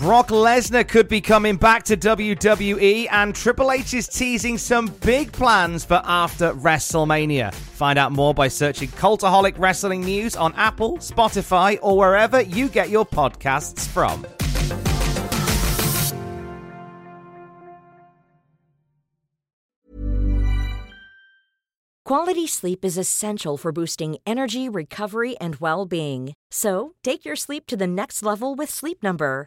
Brock Lesnar could be coming back to WWE, and Triple H is teasing some big plans for after WrestleMania. Find out more by searching Cultaholic Wrestling News on Apple, Spotify, or wherever you get your podcasts from. Quality sleep is essential for boosting energy, recovery, and well being. So, take your sleep to the next level with Sleep Number.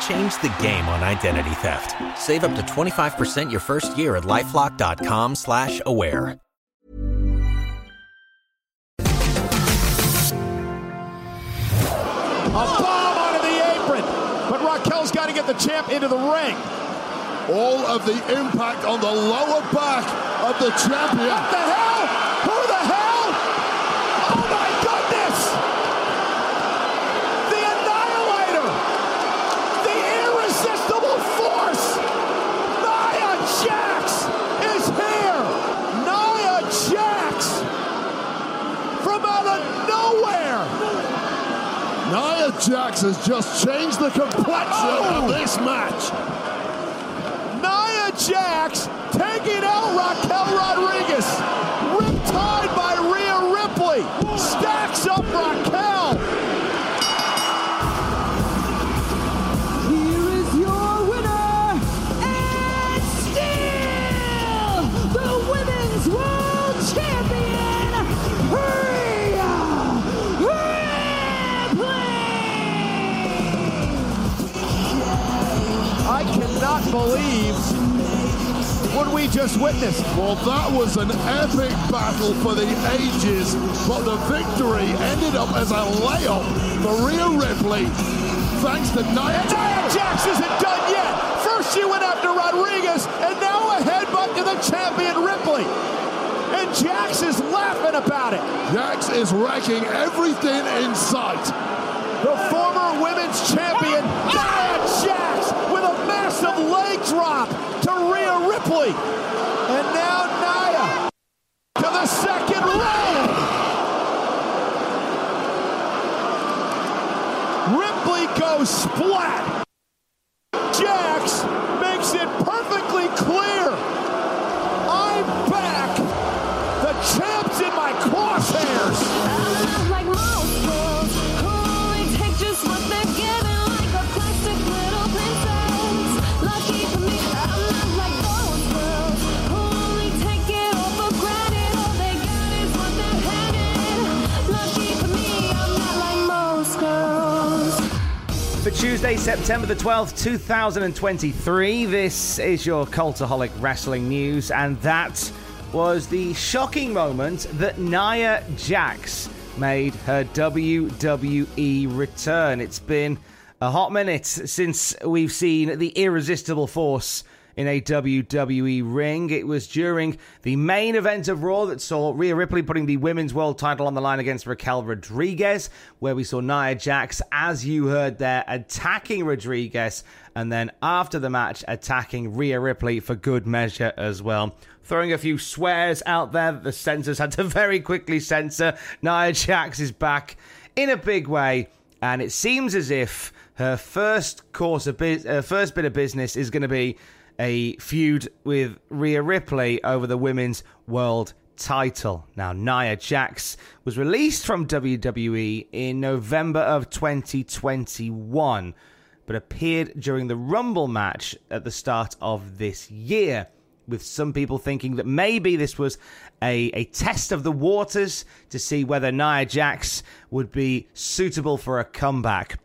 Change the game on identity theft. Save up to 25% your first year at LifeLock.com slash aware. A bomb onto the apron. But Raquel's got to get the champ into the ring. All of the impact on the lower back of the champion. What the hell? Who the hell? Oh my goodness! The Annihilator! The irresistible force! Nia Jax is here! Nia Jax! From out of nowhere! Nia Jax has just changed the complexion of oh! this match. What we just witnessed. Well, that was an epic battle for the ages, but the victory ended up as a layup for Rhea Ripley. Thanks to Nia Nia Jax isn't done yet. First she went after Rodriguez, and now a headbutt to the champion Ripley. And Jax is laughing about it. Jax is wrecking everything in sight. The former women's champion, Nia September the 12th, 2023, this is your Cultaholic Wrestling News, and that was the shocking moment that Nia Jax made her WWE return. It's been a hot minute since we've seen the irresistible force in a WWE ring. It was during the main event of Raw that saw Rhea Ripley putting the women's world title on the line against Raquel Rodriguez, where we saw Nia Jax, as you heard there, attacking Rodriguez, and then after the match, attacking Rhea Ripley for good measure as well. Throwing a few swears out there that the censors had to very quickly censor. Nia Jax is back in a big way, and it seems as if her first course of bu- uh, first bit of business is going to be a feud with Rhea Ripley over the women's world title. Now, Nia Jax was released from WWE in November of 2021, but appeared during the Rumble match at the start of this year. with some people thinking that maybe this was a, a test of the waters to see whether Nia Jax would be suitable for a comeback.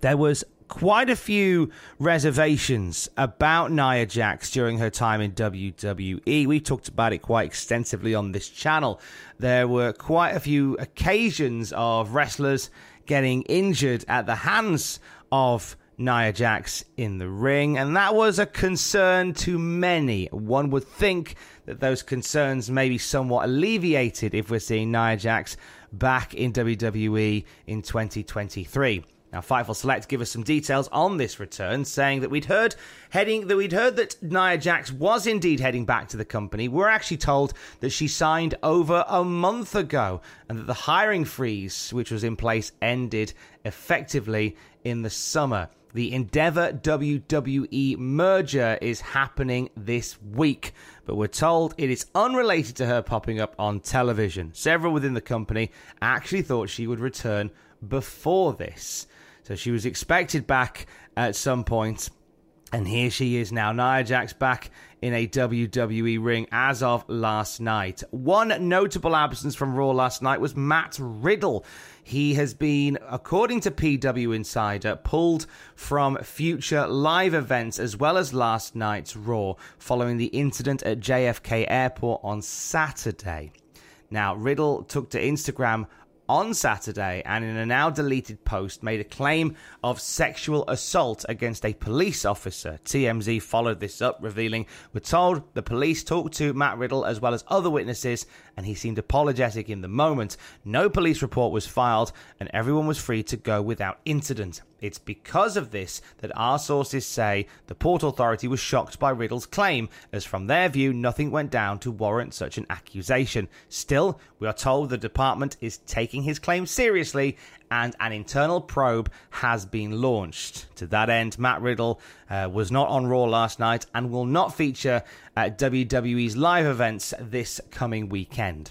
There was quite a few reservations about Nia Jax during her time in WWE. We talked about it quite extensively on this channel. There were quite a few occasions of wrestlers getting injured at the hands of Nia Jax in the ring, and that was a concern to many. One would think that those concerns may be somewhat alleviated if we're seeing Nia Jax back in WWE in 2023. Now, Fightful Select give us some details on this return, saying that we'd heard heading that we'd heard that Nia Jax was indeed heading back to the company. We're actually told that she signed over a month ago, and that the hiring freeze, which was in place, ended effectively in the summer. The Endeavor WWE merger is happening this week, but we're told it is unrelated to her popping up on television. Several within the company actually thought she would return before this. So she was expected back at some point, and here she is now. Nia Jax back in a WWE ring as of last night. One notable absence from Raw last night was Matt Riddle. He has been, according to PW Insider, pulled from future live events as well as last night's Raw following the incident at JFK Airport on Saturday. Now, Riddle took to Instagram on Saturday and in a now deleted post made a claim of sexual assault against a police officer. TMZ followed this up, revealing, We're told the police talked to Matt Riddle as well as other witnesses, and he seemed apologetic in the moment. No police report was filed, and everyone was free to go without incident. It's because of this that our sources say the Port Authority was shocked by Riddle's claim, as from their view, nothing went down to warrant such an accusation. Still, we are told the department is taking his claim seriously and an internal probe has been launched. To that end, Matt Riddle uh, was not on Raw last night and will not feature at WWE's live events this coming weekend.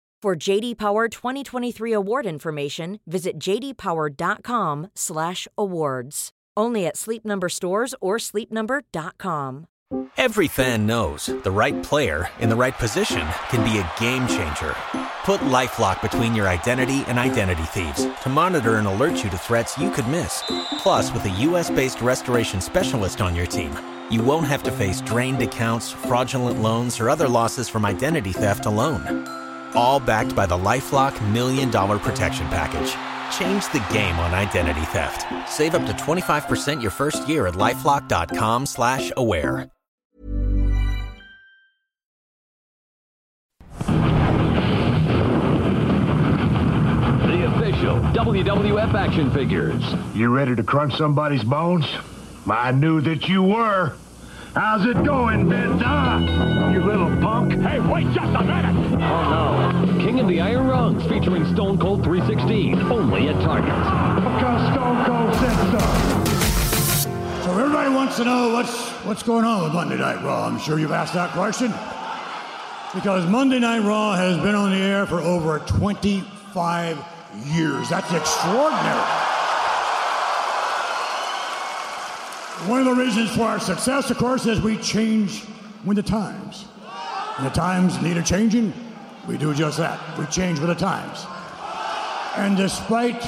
For JD Power 2023 award information, visit jdpower.com/awards. Only at Sleep Number stores or sleepnumber.com. Every fan knows the right player in the right position can be a game changer. Put LifeLock between your identity and identity thieves to monitor and alert you to threats you could miss. Plus, with a U.S.-based restoration specialist on your team, you won't have to face drained accounts, fraudulent loans, or other losses from identity theft alone. All backed by the LifeLock Million Dollar Protection Package. Change the game on identity theft. Save up to 25% your first year at LifeLock.com slash aware. The official WWF action figures. You ready to crunch somebody's bones? I knew that you were. How's it going, Benta? You little punk. Hey, wait just a minute! Oh no. King of the Iron Rungs featuring Stone Cold 316. Only at Target. Because Stone Cold said so. So everybody wants to know what's what's going on with Monday Night Raw. I'm sure you've asked that question. Because Monday Night Raw has been on the air for over 25 years. That's extraordinary. One of the reasons for our success, of course, is we change with the times. When the times need a changing, we do just that. We change with the times. And despite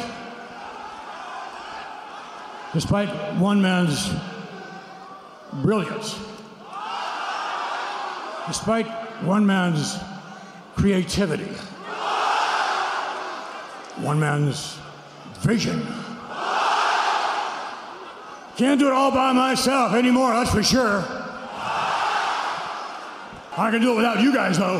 despite one man's brilliance, despite one man's creativity, one man's vision. Can't do it all by myself anymore, that's for sure. I can do it without you guys, though.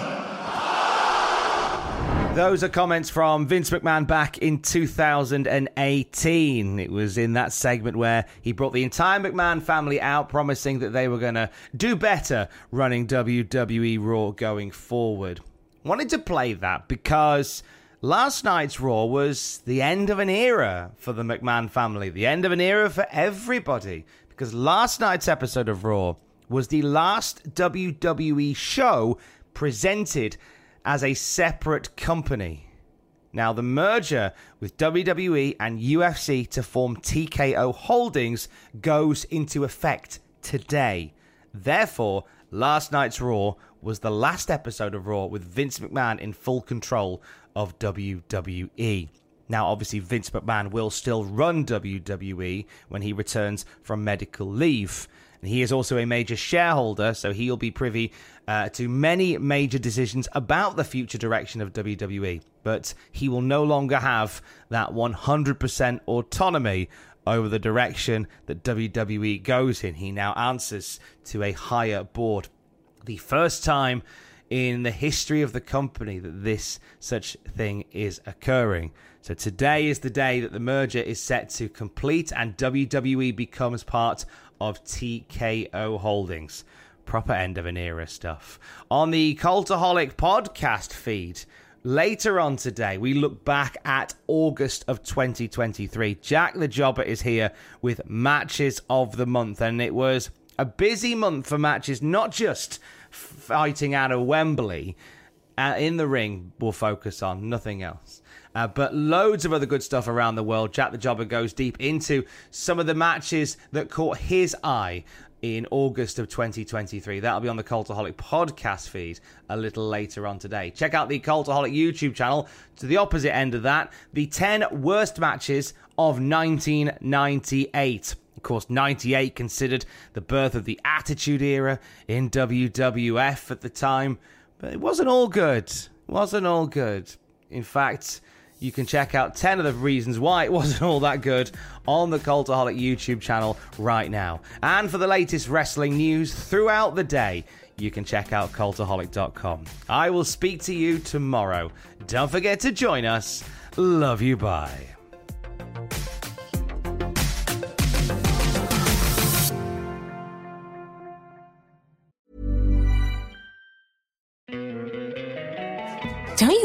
Those are comments from Vince McMahon back in 2018. It was in that segment where he brought the entire McMahon family out, promising that they were going to do better running WWE Raw going forward. Wanted to play that because last night's Raw was the end of an era for the McMahon family, the end of an era for everybody. Because last night's episode of Raw was the last WWE show presented as a separate company. Now, the merger with WWE and UFC to form TKO Holdings goes into effect today. Therefore, last night's Raw was the last episode of Raw with Vince McMahon in full control of WWE. Now, obviously, Vince McMahon will still run WWE when he returns from medical leave. And he is also a major shareholder, so he'll be privy uh, to many major decisions about the future direction of WWE. But he will no longer have that 100% autonomy over the direction that WWE goes in. He now answers to a higher board. The first time in the history of the company that this such thing is occurring. So today is the day that the merger is set to complete and WWE becomes part of TKO Holdings. Proper end of an era stuff. On the Cultaholic podcast feed, later on today, we look back at August of 2023. Jack the Jobber is here with matches of the month, and it was a busy month for matches, not just fighting out of Wembley. Uh, in the ring, we'll focus on nothing else. Uh, but loads of other good stuff around the world. Jack the Jobber goes deep into some of the matches that caught his eye in August of 2023. That'll be on the Cultaholic podcast feed a little later on today. Check out the Cultaholic YouTube channel. To the opposite end of that, the 10 worst matches of 1998. Of course, 98 considered the birth of the Attitude Era in WWF at the time, but it wasn't all good. It wasn't all good. In fact, you can check out 10 of the reasons why it wasn't all that good on the Cultaholic YouTube channel right now. And for the latest wrestling news throughout the day, you can check out cultaholic.com. I will speak to you tomorrow. Don't forget to join us. Love you. Bye.